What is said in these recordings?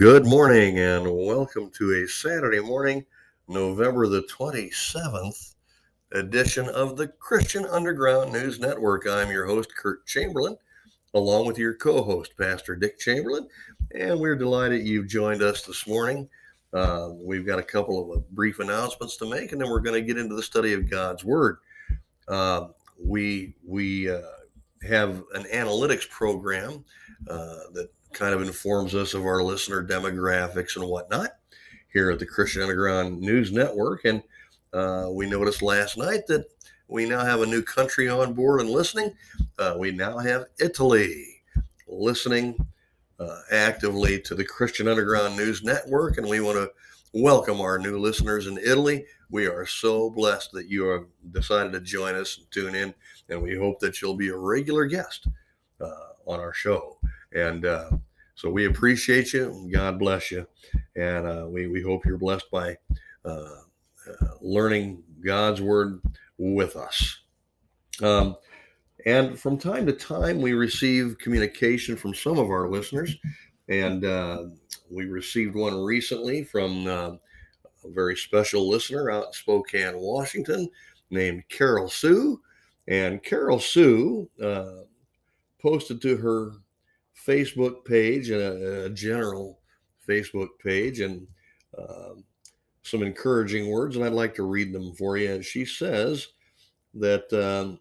Good morning and welcome to a Saturday morning, November the 27th edition of the Christian Underground News Network. I'm your host, Kurt Chamberlain, along with your co host, Pastor Dick Chamberlain, and we're delighted you've joined us this morning. Uh, we've got a couple of uh, brief announcements to make, and then we're going to get into the study of God's Word. Uh, we we uh, have an analytics program uh, that kind of informs us of our listener demographics and whatnot here at the Christian Underground News Network. And uh, we noticed last night that we now have a new country on board and listening. Uh, we now have Italy listening uh, actively to the Christian Underground News Network. And we want to welcome our new listeners in Italy. We are so blessed that you have decided to join us and tune in. And we hope that you'll be a regular guest uh, on our show. And uh, so we appreciate you. God bless you. And uh, we, we hope you're blessed by uh, uh, learning God's word with us. Um, and from time to time, we receive communication from some of our listeners. And uh, we received one recently from uh, a very special listener out in Spokane, Washington, named Carol Sue. And Carol Sue uh, posted to her Facebook page and a, a general Facebook page and um, some encouraging words, and I'd like to read them for you. And she says that um,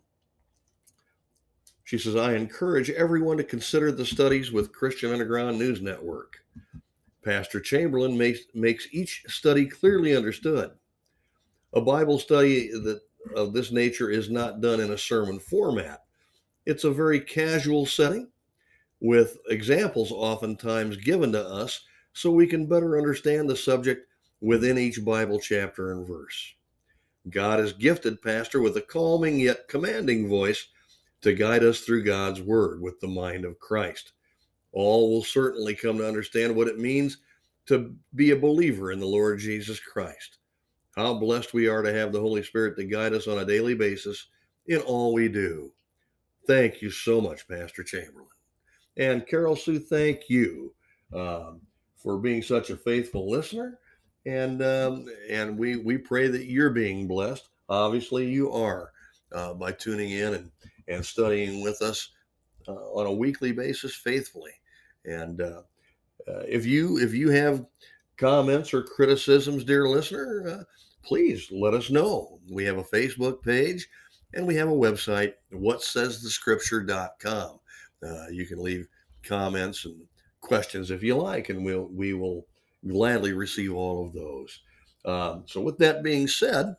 she says, I encourage everyone to consider the studies with Christian Underground News Network. Pastor Chamberlain makes, makes each study clearly understood. A Bible study that of this nature is not done in a sermon format. It's a very casual setting with examples oftentimes given to us so we can better understand the subject within each Bible chapter and verse. God has gifted Pastor with a calming yet commanding voice to guide us through God's Word with the mind of Christ. All will certainly come to understand what it means to be a believer in the Lord Jesus Christ. How blessed we are to have the Holy Spirit to guide us on a daily basis in all we do. Thank you so much, Pastor Chamberlain. And Carol Sue, thank you um, for being such a faithful listener. And um, and we we pray that you're being blessed. Obviously, you are uh, by tuning in and and studying with us uh, on a weekly basis faithfully. And uh, uh if you if you have comments or criticisms, dear listener, uh, please let us know. We have a Facebook page and we have a website, whatsaysthescripture.com. Uh, you can leave comments and questions if you like, and we'll we will gladly receive all of those. Um, so, with that being said,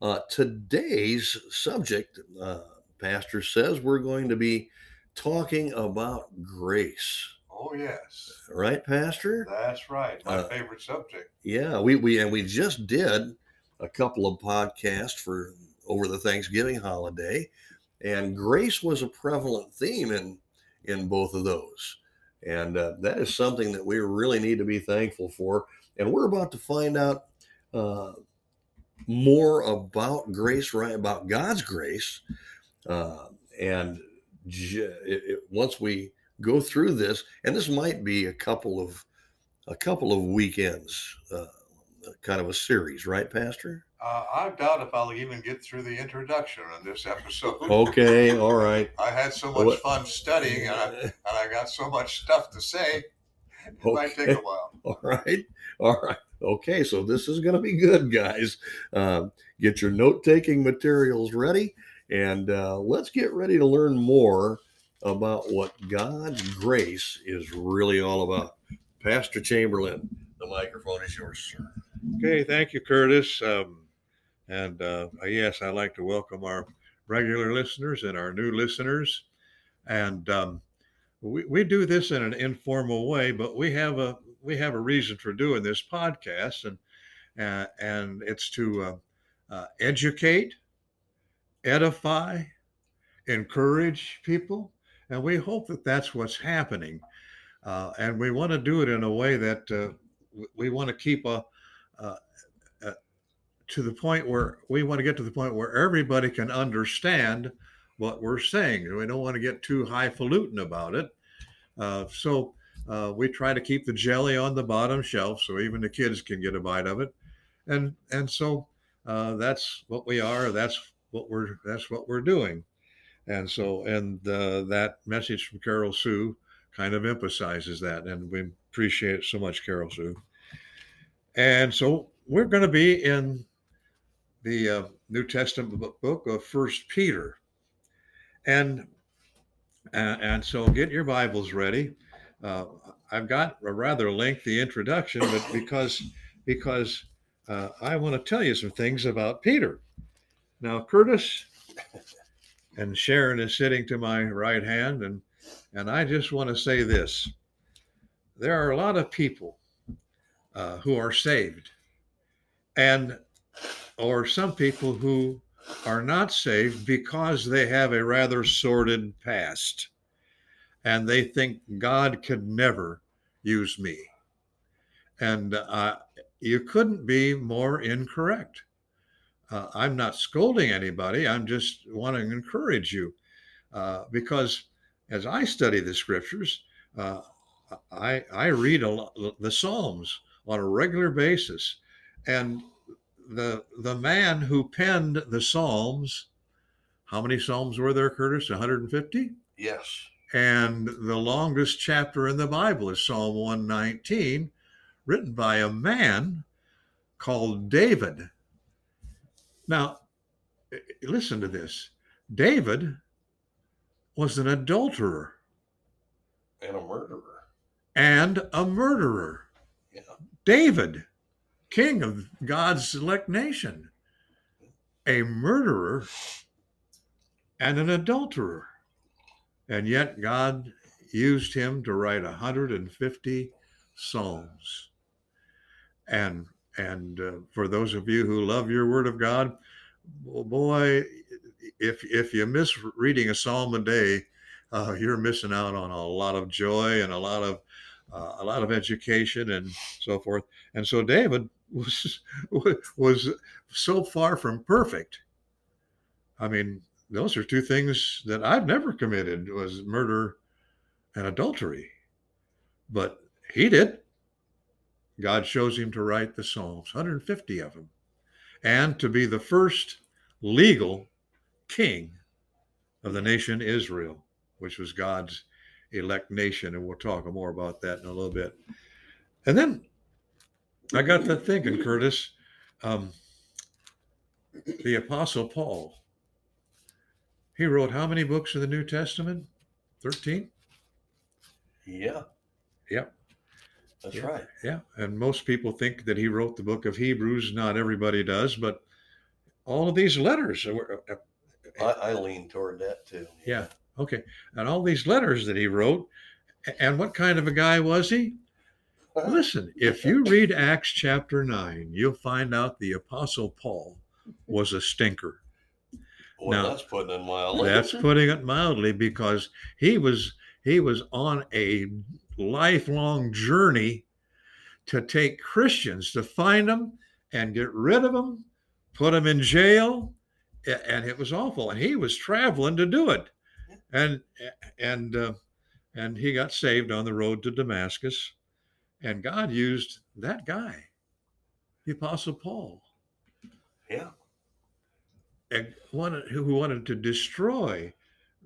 uh, today's subject, uh, Pastor says, we're going to be talking about grace. Oh yes, right, Pastor. That's right. My uh, favorite subject. Yeah, we we and we just did a couple of podcasts for over the Thanksgiving holiday and grace was a prevalent theme in in both of those. And uh, that is something that we really need to be thankful for. And we're about to find out uh, more about grace right about god's grace uh, and it, it, once we go through this and this might be a couple of a couple of weekends uh, kind of a series right pastor uh, I doubt if I'll even get through the introduction on this episode. Okay, all right. I had so much fun studying, and I, and I got so much stuff to say. It okay. might take a while. All right, all right. Okay, so this is going to be good, guys. Uh, get your note-taking materials ready, and uh, let's get ready to learn more about what God's grace is really all about. Pastor Chamberlain, the microphone is yours, sir. Okay, thank you, Curtis. Um, and uh, yes, I'd like to welcome our regular listeners and our new listeners. And um, we, we do this in an informal way, but we have a we have a reason for doing this podcast, and uh, and it's to uh, uh, educate, edify, encourage people, and we hope that that's what's happening. Uh, and we want to do it in a way that uh, we want to keep a, to the point where we want to get to the point where everybody can understand what we're saying. We don't want to get too highfalutin about it. Uh, so uh, we try to keep the jelly on the bottom shelf so even the kids can get a bite of it, and and so uh, that's what we are. That's what we're that's what we're doing, and so and uh, that message from Carol Sue kind of emphasizes that, and we appreciate it so much, Carol Sue. And so we're going to be in the uh, New Testament book of First Peter, and and so get your Bibles ready. Uh, I've got a rather lengthy introduction, but because because uh, I want to tell you some things about Peter. Now, Curtis and Sharon is sitting to my right hand, and and I just want to say this: there are a lot of people uh, who are saved, and or some people who are not saved because they have a rather sordid past and they think God could never use me. And uh, you couldn't be more incorrect. Uh, I'm not scolding anybody. I'm just wanting to encourage you uh, because as I study the scriptures, uh, I, I read a lot, the Psalms on a regular basis. And the, the man who penned the Psalms, how many Psalms were there, Curtis? 150? Yes. And the longest chapter in the Bible is Psalm 119, written by a man called David. Now, listen to this David was an adulterer and a murderer. And a murderer. David, king of God's select nation, a murderer and an adulterer. And yet God used him to write 150 psalms. And and uh, for those of you who love your word of God, well, boy, if if you miss reading a psalm a day, uh, you're missing out on a lot of joy and a lot of uh, a lot of education and so forth. And so David was was so far from perfect. I mean, those are two things that I've never committed was murder and adultery. But he did. God shows him to write the Psalms, 150 of them, and to be the first legal king of the nation Israel, which was God's elect nation. And we'll talk more about that in a little bit. And then I got to thinking, Curtis, um, the Apostle Paul he wrote how many books of the New Testament? 13? Yeah. Yep. That's yeah. right. Yeah. And most people think that he wrote the book of Hebrews. Not everybody does, but all of these letters were. Uh, I, I lean toward that too. Yeah. Okay. And all these letters that he wrote. And what kind of a guy was he? Listen, if you read Acts chapter 9, you'll find out the Apostle Paul was a stinker. Well, now, that's putting it mildly. That's putting it mildly because he was he was on a lifelong journey to take Christians to find them and get rid of them, put them in jail, and it was awful. And he was traveling to do it, and and uh, and he got saved on the road to Damascus, and God used that guy, the Apostle Paul. Yeah wanted, who wanted to destroy,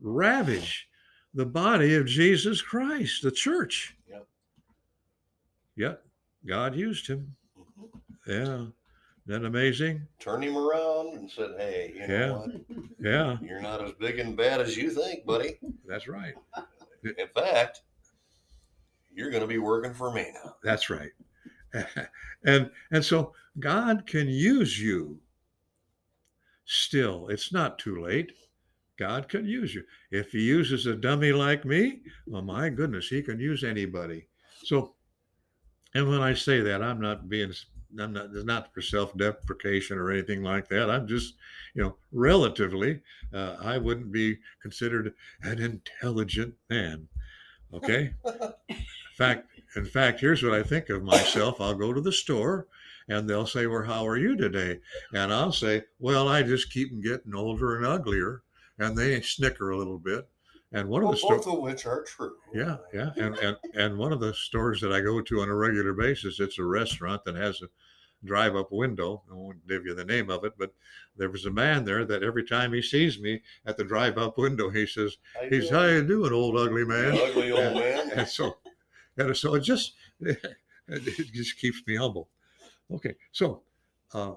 ravage the body of Jesus Christ, the church. Yep. Yet God used him. Mm-hmm. Yeah. Isn't that amazing? Turned him around and said, Hey, you know yeah. what? Yeah. You're not as big and bad as you think, buddy. That's right. In fact, you're going to be working for me now. That's right. and and so God can use you still, it's not too late. God can use you. If he uses a dummy like me, well, my goodness, he can use anybody. So, and when I say that, I'm not being, I'm not, it's not for self deprecation or anything like that. I'm just, you know, relatively, uh, I wouldn't be considered an intelligent man. Okay. in fact, in fact, here's what I think of myself. I'll go to the store and they'll say, Well, how are you today? And I'll say, Well, I just keep getting older and uglier. And they snicker a little bit. And one of Well, the sto- both of which are true. yeah, yeah, and and and one of the stores that I go to on a regular basis, it's a restaurant that has a drive-up window. I won't give you the name of it, but there was a man there that every time he sees me at the drive-up window, he says, I "He's how you doing, old ugly man?" Ugly old man. And so, and so it just it just keeps me humble. Okay, so uh,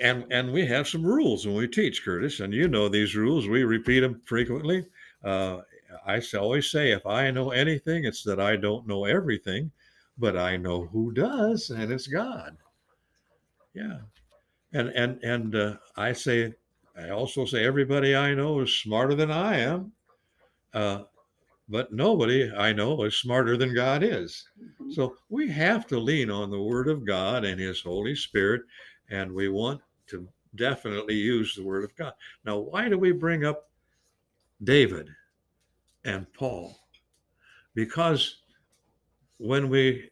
and and we have some rules when we teach, Curtis, and you know these rules. We repeat them frequently. Uh, I always say, if I know anything, it's that I don't know everything, but I know who does, and it's God. Yeah, and and and uh, I say, I also say, everybody I know is smarter than I am. Uh, but nobody I know is smarter than God is. So we have to lean on the Word of God and His Holy Spirit, and we want to definitely use the Word of God. Now, why do we bring up David and Paul? Because when we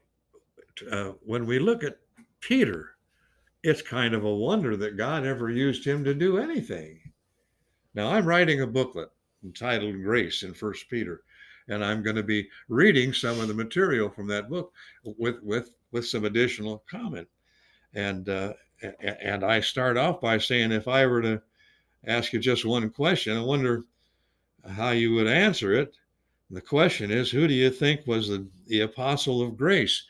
uh, when we look at Peter, it's kind of a wonder that God ever used him to do anything. Now, I'm writing a booklet entitled Grace in First Peter and I'm going to be reading some of the material from that book with with with some additional comment. And uh, and I start off by saying, if I were to ask you just one question, I wonder how you would answer it. The question is, who do you think was the, the apostle of grace?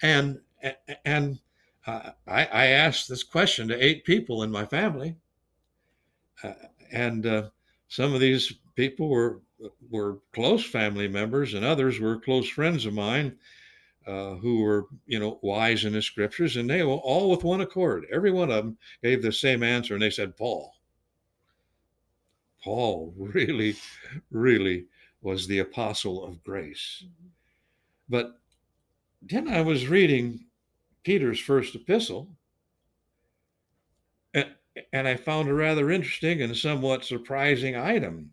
And and uh, I, I asked this question to eight people in my family, uh, and uh, some of these people were were close family members, and others were close friends of mine uh, who were, you know, wise in the scriptures, and they were all with one accord. Every one of them gave the same answer, and they said, Paul. Paul really, really was the apostle of grace. But then I was reading Peter's first epistle, and, and I found a rather interesting and somewhat surprising item.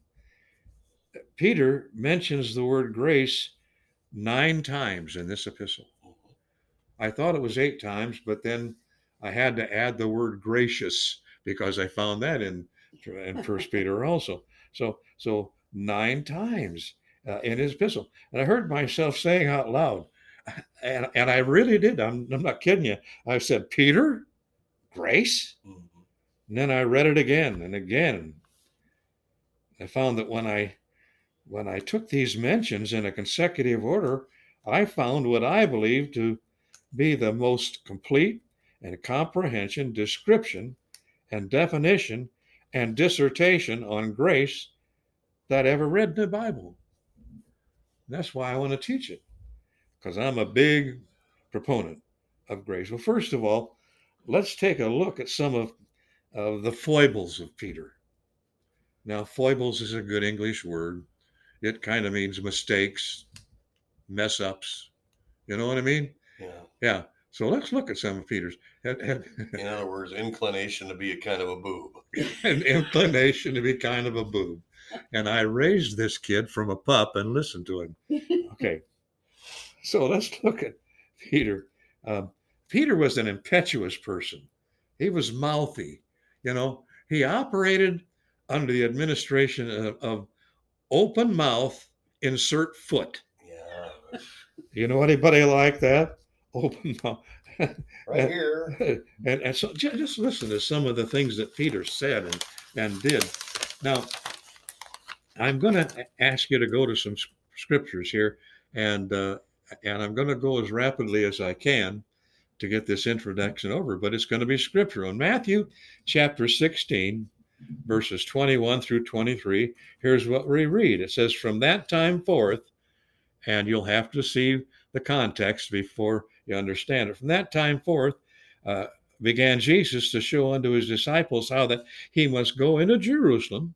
Peter mentions the word grace nine times in this epistle. I thought it was eight times, but then I had to add the word gracious because I found that in in First Peter also. So so nine times uh, in his epistle, and I heard myself saying out loud, and and I really did. I'm I'm not kidding you. I said, Peter, grace. Mhm. And then I read it again and again. I found that when I when I took these mentions in a consecutive order, I found what I believe to be the most complete and comprehension description and definition and dissertation on grace that I ever read in the Bible. That's why I want to teach it, because I'm a big proponent of grace. Well, first of all, let's take a look at some of, of the foibles of Peter. Now, foibles is a good English word. It kind of means mistakes, mess ups. You know what I mean? Yeah. Yeah. So let's look at some of Peter's In other words, inclination to be a kind of a boob. an inclination to be kind of a boob. And I raised this kid from a pup and listened to him. Okay. So let's look at Peter. Um, Peter was an impetuous person. He was mouthy. You know, he operated under the administration of, of open mouth, insert foot. Yeah. You know anybody like that? Open mouth. Right here. and, and so ju- just listen to some of the things that Peter said and, and did. Now, I'm going to ask you to go to some scriptures here, and uh, and I'm going to go as rapidly as I can to get this introduction over, but it's going to be scriptural. In Matthew chapter 16, verses 21 through 23, here's what we read. It says, From that time forth, and you'll have to see the context before you understand it. From that time forth, uh, began Jesus to show unto his disciples how that he must go into Jerusalem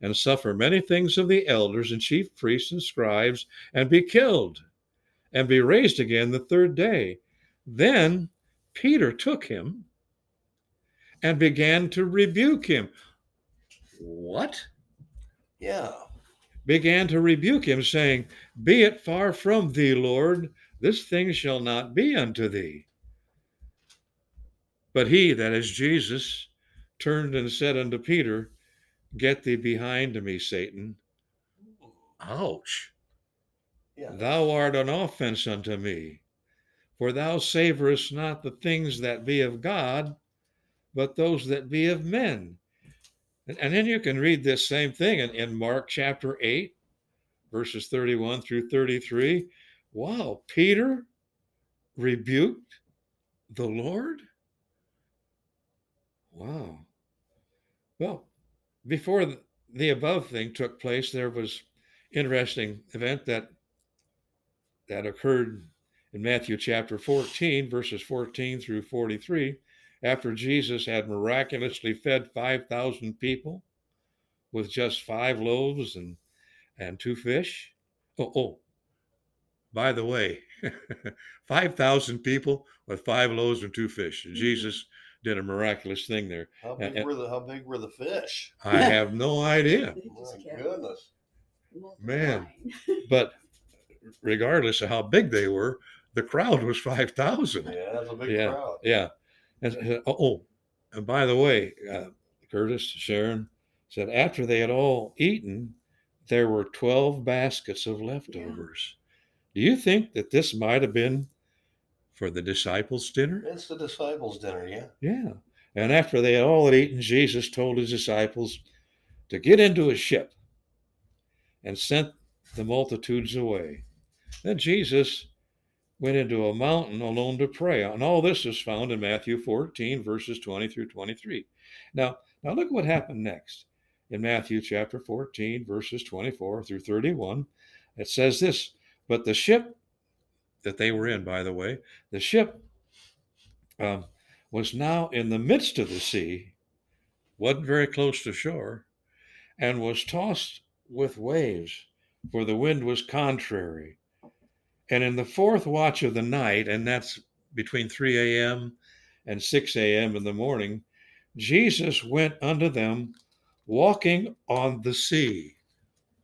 and suffer many things of the elders and chief priests and scribes and be killed and be raised again the third day. Then Peter took him and began to rebuke him. What? Yeah. Began to rebuke him, saying, Be it far from thee, Lord, this thing shall not be unto thee. But he, that is Jesus, turned and said unto Peter, Get thee behind me, Satan, Ouch. Yeah. Thou art an offense unto me, for thou savorest not the things that be of God, but those that be of men. And, and then you can read this same thing in, in Mark chapter 8, verses 31 through 33. Wow, Peter rebuked the Lord? Wow. Well, before the, above thing took place, there was interesting event that that occurred in Matthew chapter 14, verses 14 through 43, after Jesus had miraculously fed 5,000 people with just five loaves and, and two fish. Oh, oh, by the way, 5,000 people with five loaves and two fish. Mm-hmm. Jesus did a miraculous thing there. How big And- were the How big were the fish? I have no idea. They My goodness. Man. But regardless of how big they were, the crowd was 5,000. Yeah, that's a big Yeah. crowd. Yeah. And, and- oh, and by the way, uh, Curtis, Sharon said after they had all eaten, there were 12 baskets of leftovers. Do you think that this might have been for the disciples' dinner? It's the disciples' dinner. Yeah. Yeah. And after they had all had eaten, Jesus told his disciples to get into a ship and sent the multitudes away. Then Jesus went into a mountain alone to pray. And all this is found in Matthew 14, verses 20 through 23. Now, now look what happened next. In Matthew chapter 14, verses 24 through 31, it says this But the ship that they were in, by the way, the ship um, was now in the midst of the sea, wasn't very close to shore, and was tossed with waves, for the wind was contrary. And in the fourth watch of the night, and that's between 3 a.m. and 6 a.m. in the morning, Jesus went unto them walking on the sea.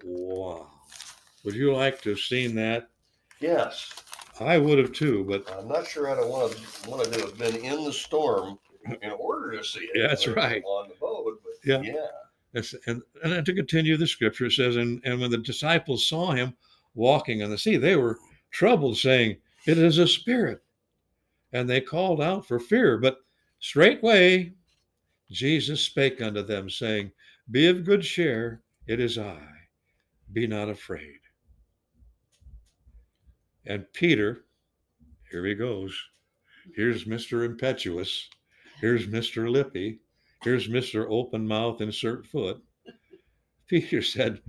Wow. Would you like to have seen that? Yes. I would have too, but I'm not sure I'd want to want to have been in the storm in order to see it. Yeah, that's right. On the boat, but Yeah. yeah. And, and to continue the scripture, it says, and, and when the disciples saw him walking on the sea, they were troubled, saying, It is a spirit. And they called out for fear. But straightway Jesus spake unto them, saying, Be of good cheer, it is I. Be not afraid. And Peter, here he goes. Here's Mr. Impetuous. Here's Mr. Lippy. Here's Mr. Open Mouth, insert foot. Peter said,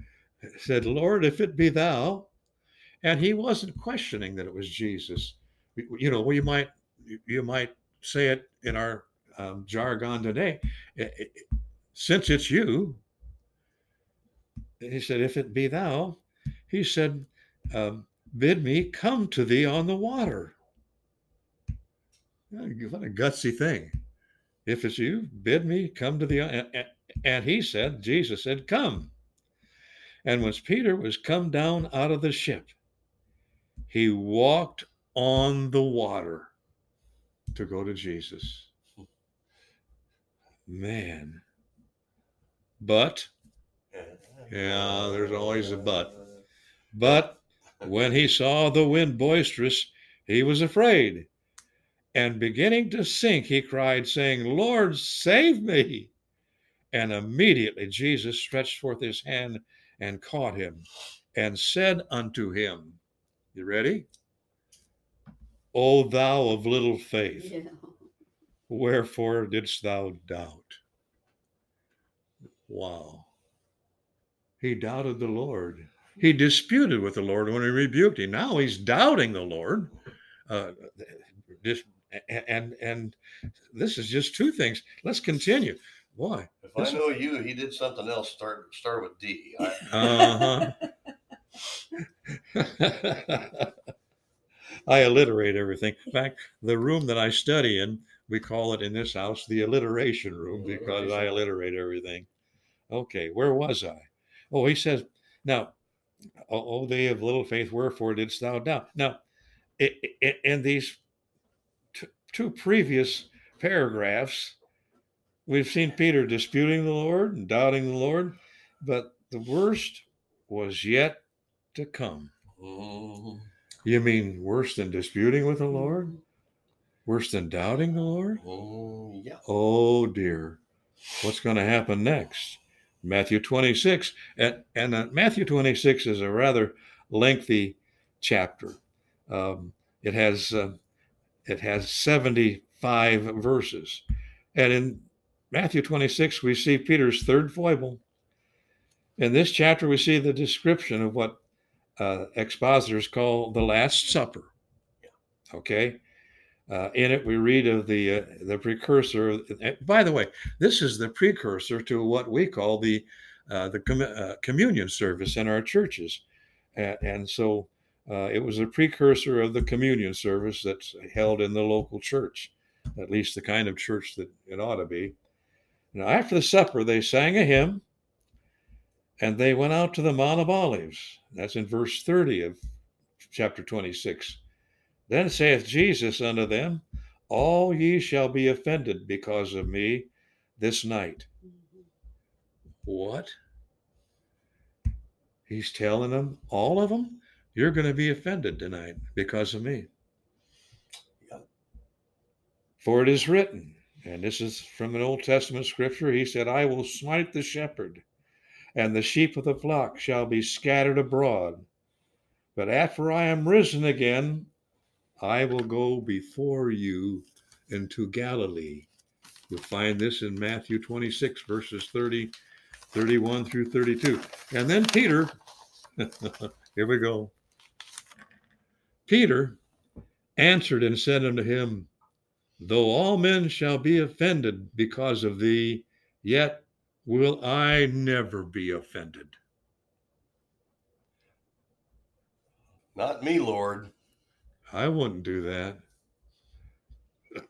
said, Lord, if it be thou. And he wasn't questioning that it was Jesus. You know, we might you might say it in our um, jargon today. "I- I- Since it's you, he said, if it be thou, he said, um, bid me come to thee on the water. What a gutsy thing. If it's you, bid me come to thee. And, and- and he said, Jesus said, come. And when Peter was come down out of the ship, he walked on the water to go to Jesus. Man. But, Yeah, there's always a but. but when he saw the wind boisterous, he was afraid. And beginning to sink, he cried, saying, Lord, save me. And immediately Jesus stretched forth his hand and caught him and said unto him, You ready? O thou of little faith, Yeah. wherefore didst thou doubt? Wow. He doubted the Lord. He disputed with the Lord when he rebuked him. Now he's doubting the Lord. Uh, this, and and this is just two things. Let's continue. Boy. If I know you, he did something else. Start start with D. I, Uh-huh. I alliterate everything. In fact, the room that I study in, we call it in this house the alliteration room mm-hmm. because I alliterate everything. Okay, where was I? Oh, he says, now, O O they of little faith, wherefore didst thou doubt? Now, in these two previous paragraphs, we've seen Peter disputing the Lord and doubting the Lord, but the worst was yet to come. Mhm. You mean worse than disputing with the Lord? Worse than doubting the Lord? Mm, yeah. Oh dear. What's going to happen next? Matthew 26. And, and uh, Matthew 26 is a rather lengthy chapter. Um, it has uh, it has 75 verses. And in Matthew 26, we see Peter's third foible. In this chapter, we see the description of what uh, expositors call the Last Supper. Okay. Uh, in it, we read of the uh, the precursor. By the way, this is the precursor to what we call the uh, the com- uh, communion service in our churches, and, and so uh, it was a precursor of the communion service that's held in the local church, at least the kind of church that it ought to be. Now, after the supper, they sang a hymn, and they went out to the Mount of Olives. That's in verse thirty of chapter twenty-six. Then saith Jesus unto them, All ye shall be offended because of me this night. What? He's telling them, all of them, you're going to be offended tonight because of me. For it is written, and this is from an Old Testament scripture, he said, I will smite the shepherd, and the sheep of the flock shall be scattered abroad. But after I am risen again, I will go before you into Galilee. You'll find this in Matthew 26, verses 30, 31 through 32. And then Peter, here we go. Peter answered and said unto him, Though all men shall be offended because of thee, yet will I never be offended. Not me, Lord. I wouldn't do that.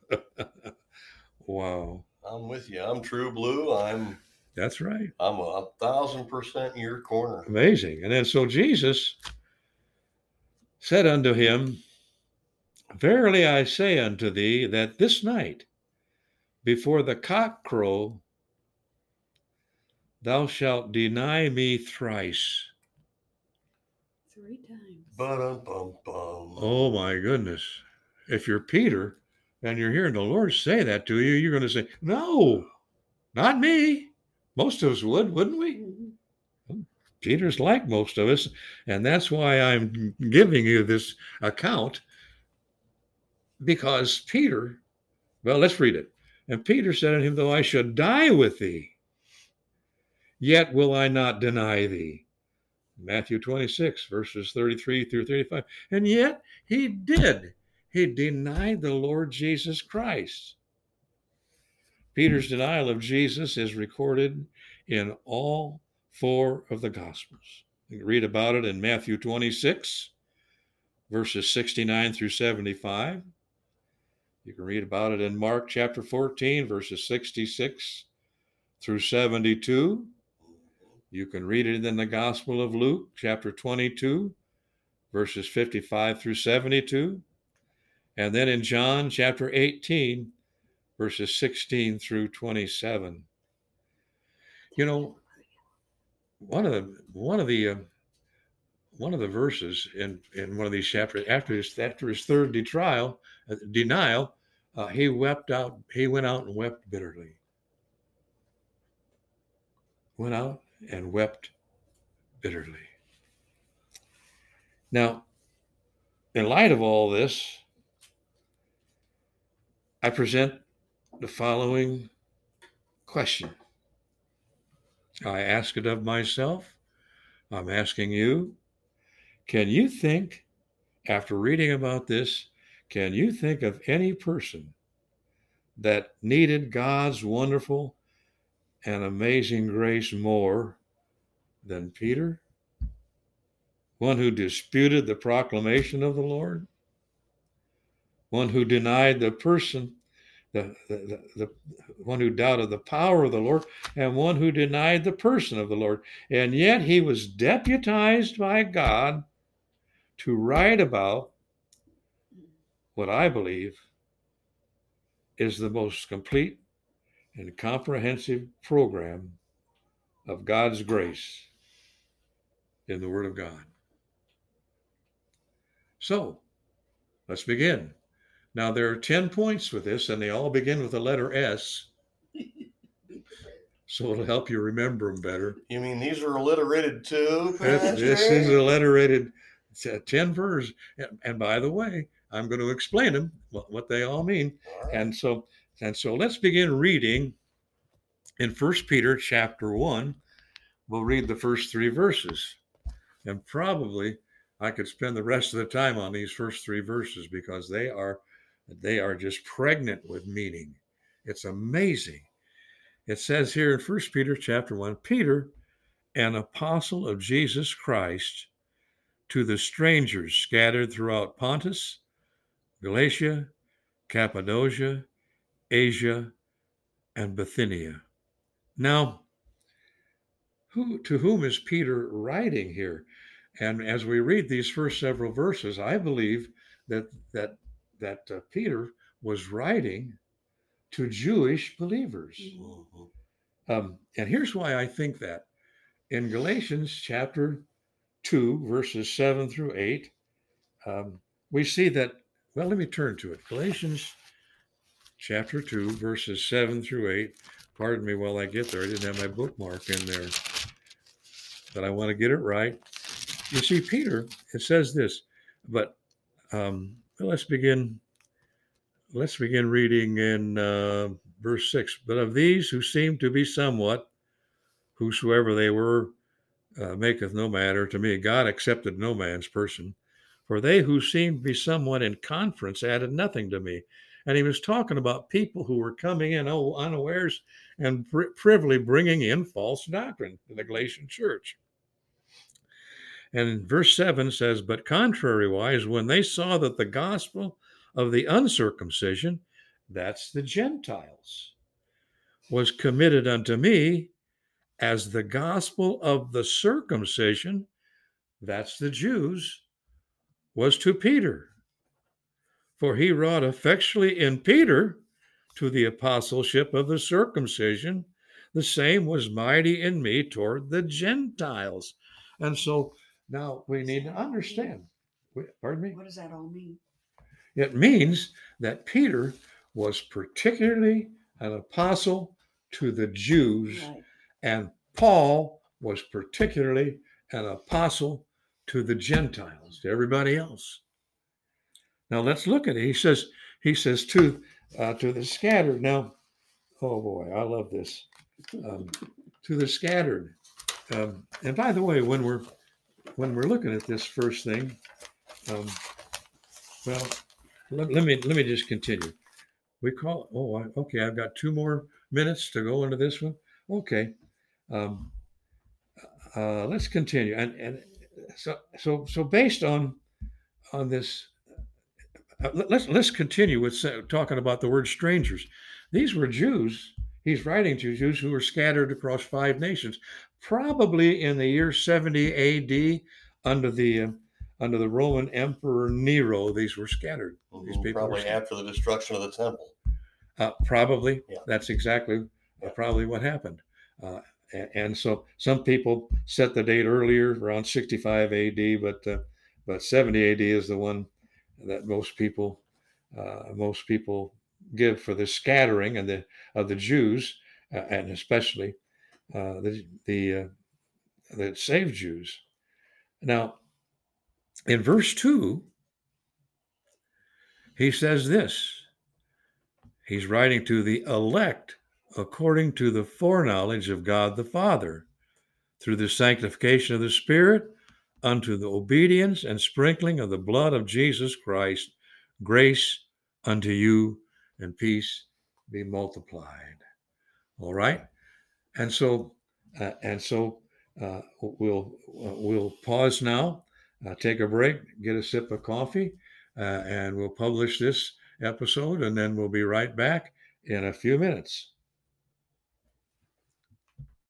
wow. I'm with you. I'm true blue. I'm That's right. I'm a thousand percent in your corner. Amazing. And then so Jesus said unto him, Verily I say unto thee that this night, before the cock crow, thou shalt deny me thrice. Three times. Bum bum bum. Oh my goodness. If you're Peter and you're hearing the Lord say that to you, you're going to say, No, not me. Most of us would, wouldn't we? Mhm. Peter's like most of us, and that's why I'm giving you this account because Peter, well, let's read it. And Peter said unto him, Though I should die with thee, yet will I not deny thee. Matthew 26, verses 33 through 35. And yet he did. He denied the Lord Jesus Christ. Peter's denial of Jesus is recorded in all four of the Gospels. You can read about it in Matthew 26, verses 69 through 75. You can read about it in Mark chapter 14, verses 66 through 72. You can read it in the Gospel of Luke, chapter 22, verses 55 through 72. And then in John chapter 18, verses 16 through 27. You know, one of the one of the uh, one of the verses in in one of these chapters after his after his third detrial uh, denial, uh, he wept out. He went out and wept bitterly. Went out and wept bitterly. Now, in light of all this, I present the following question. I ask it of myself. I'm asking you. Can you think, after reading about this, can you think of any person that needed God's wonderful and amazing grace more than Peter? One who disputed the proclamation of the Lord? One who denied the person the, the, the, one who doubted the power of the Lord, and one who denied the person of the Lord. And yet he was deputized by God to write about what I believe is the most complete and comprehensive program of God's grace in the Word of God. So let's begin. Now, there are 10 points with this, and they all begin with the letter S. So it'll help you remember them better. You mean these are alliterated too? This, this is alliterated t- 10 verses. And, and by the way, I'm going to explain them, what, what they all mean. All right. And so, and so let's begin reading in First Peter chapter one. We'll read the first three verses, and probably I could spend the rest of the time on these first three verses because they are they are just pregnant with meaning. It's amazing. It says here in First Peter chapter one, Peter, an apostle of Jesus Christ, to the strangers scattered throughout Pontus, Galatia, Cappadocia, Asia, and Bithynia. Now, who to whom is Peter writing here? And as we read these first several verses, I believe that that that uh, Peter was writing to Jewish believers. Mhm. Um, and here's why I think that. In Galatians chapter 2, verses 7 through 8, um, we see that, well, let me turn to it. Galatians chapter 2, verses 7 through 8. Pardon me while I get there. I didn't have my bookmark in there, but I want to get it right. You see, Peter, it says this, but um, let's begin. Let's begin reading in uh, verse 6. But of these who seem to be somewhat, whosoever they were, uh, maketh no matter to me. God accepted no man's person. For they who seemed to be somewhat in conference added nothing to me. And he was talking about people who were coming in oh, unawares and pri- privily bringing in false doctrine to the Galatian church. And verse 7 says, But contrariwise, when they saw that the gospel of the uncircumcision, that's the Gentiles, was committed unto me as the gospel of the circumcision, that's the Jews, was to Peter. For he wrought effectually in Peter to the apostleship of the circumcision. The same was mighty in me toward the Gentiles. And so now we need to understand. Pardon me? What does that all mean? It means that Peter was particularly an apostle to the Jews, Right. and Paul was particularly an apostle to the Gentiles, to everybody else. Now let's look at it. He says, he says to uh, to the scattered. Now, oh boy, I love this. Um, to the scattered. Um, and by the way, when we're when we're looking at this first thing, um, well, let, let me let me just continue. We call oh I, okay. I've got two more minutes to go into this one. Okay, um, uh, let's continue. And and so so so based on on this, uh, let- let's let's continue with sa- talking about the word strangers. These were Jews. He's writing to Jews who were scattered across five nations, probably in the year 70 A.D. under the uh, under the Roman Emperor Nero. These were scattered. These Mhm. people Probably after the destruction of the temple. Uh, probably. Yeah. That's exactly uh, Yeah. probably what happened. Uh, a- and, so some people set the date earlier, around 65 AD, but uh, but 70 AD is the one that most people uh, most people give for the scattering and the of the Jews, uh, and especially uh, the the uh, the saved Jews. Now, in verse two, he says this. He's writing to the elect according to the foreknowledge of God the Father, through the sanctification of the Spirit, unto the obedience and sprinkling of the blood of Jesus Christ, grace unto you and peace be multiplied. All right, and so uh, and so uh, we'll uh, we'll pause now, uh, take a break, get a sip of coffee, uh, and we'll publish this episode, and then we'll be right back in a few minutes.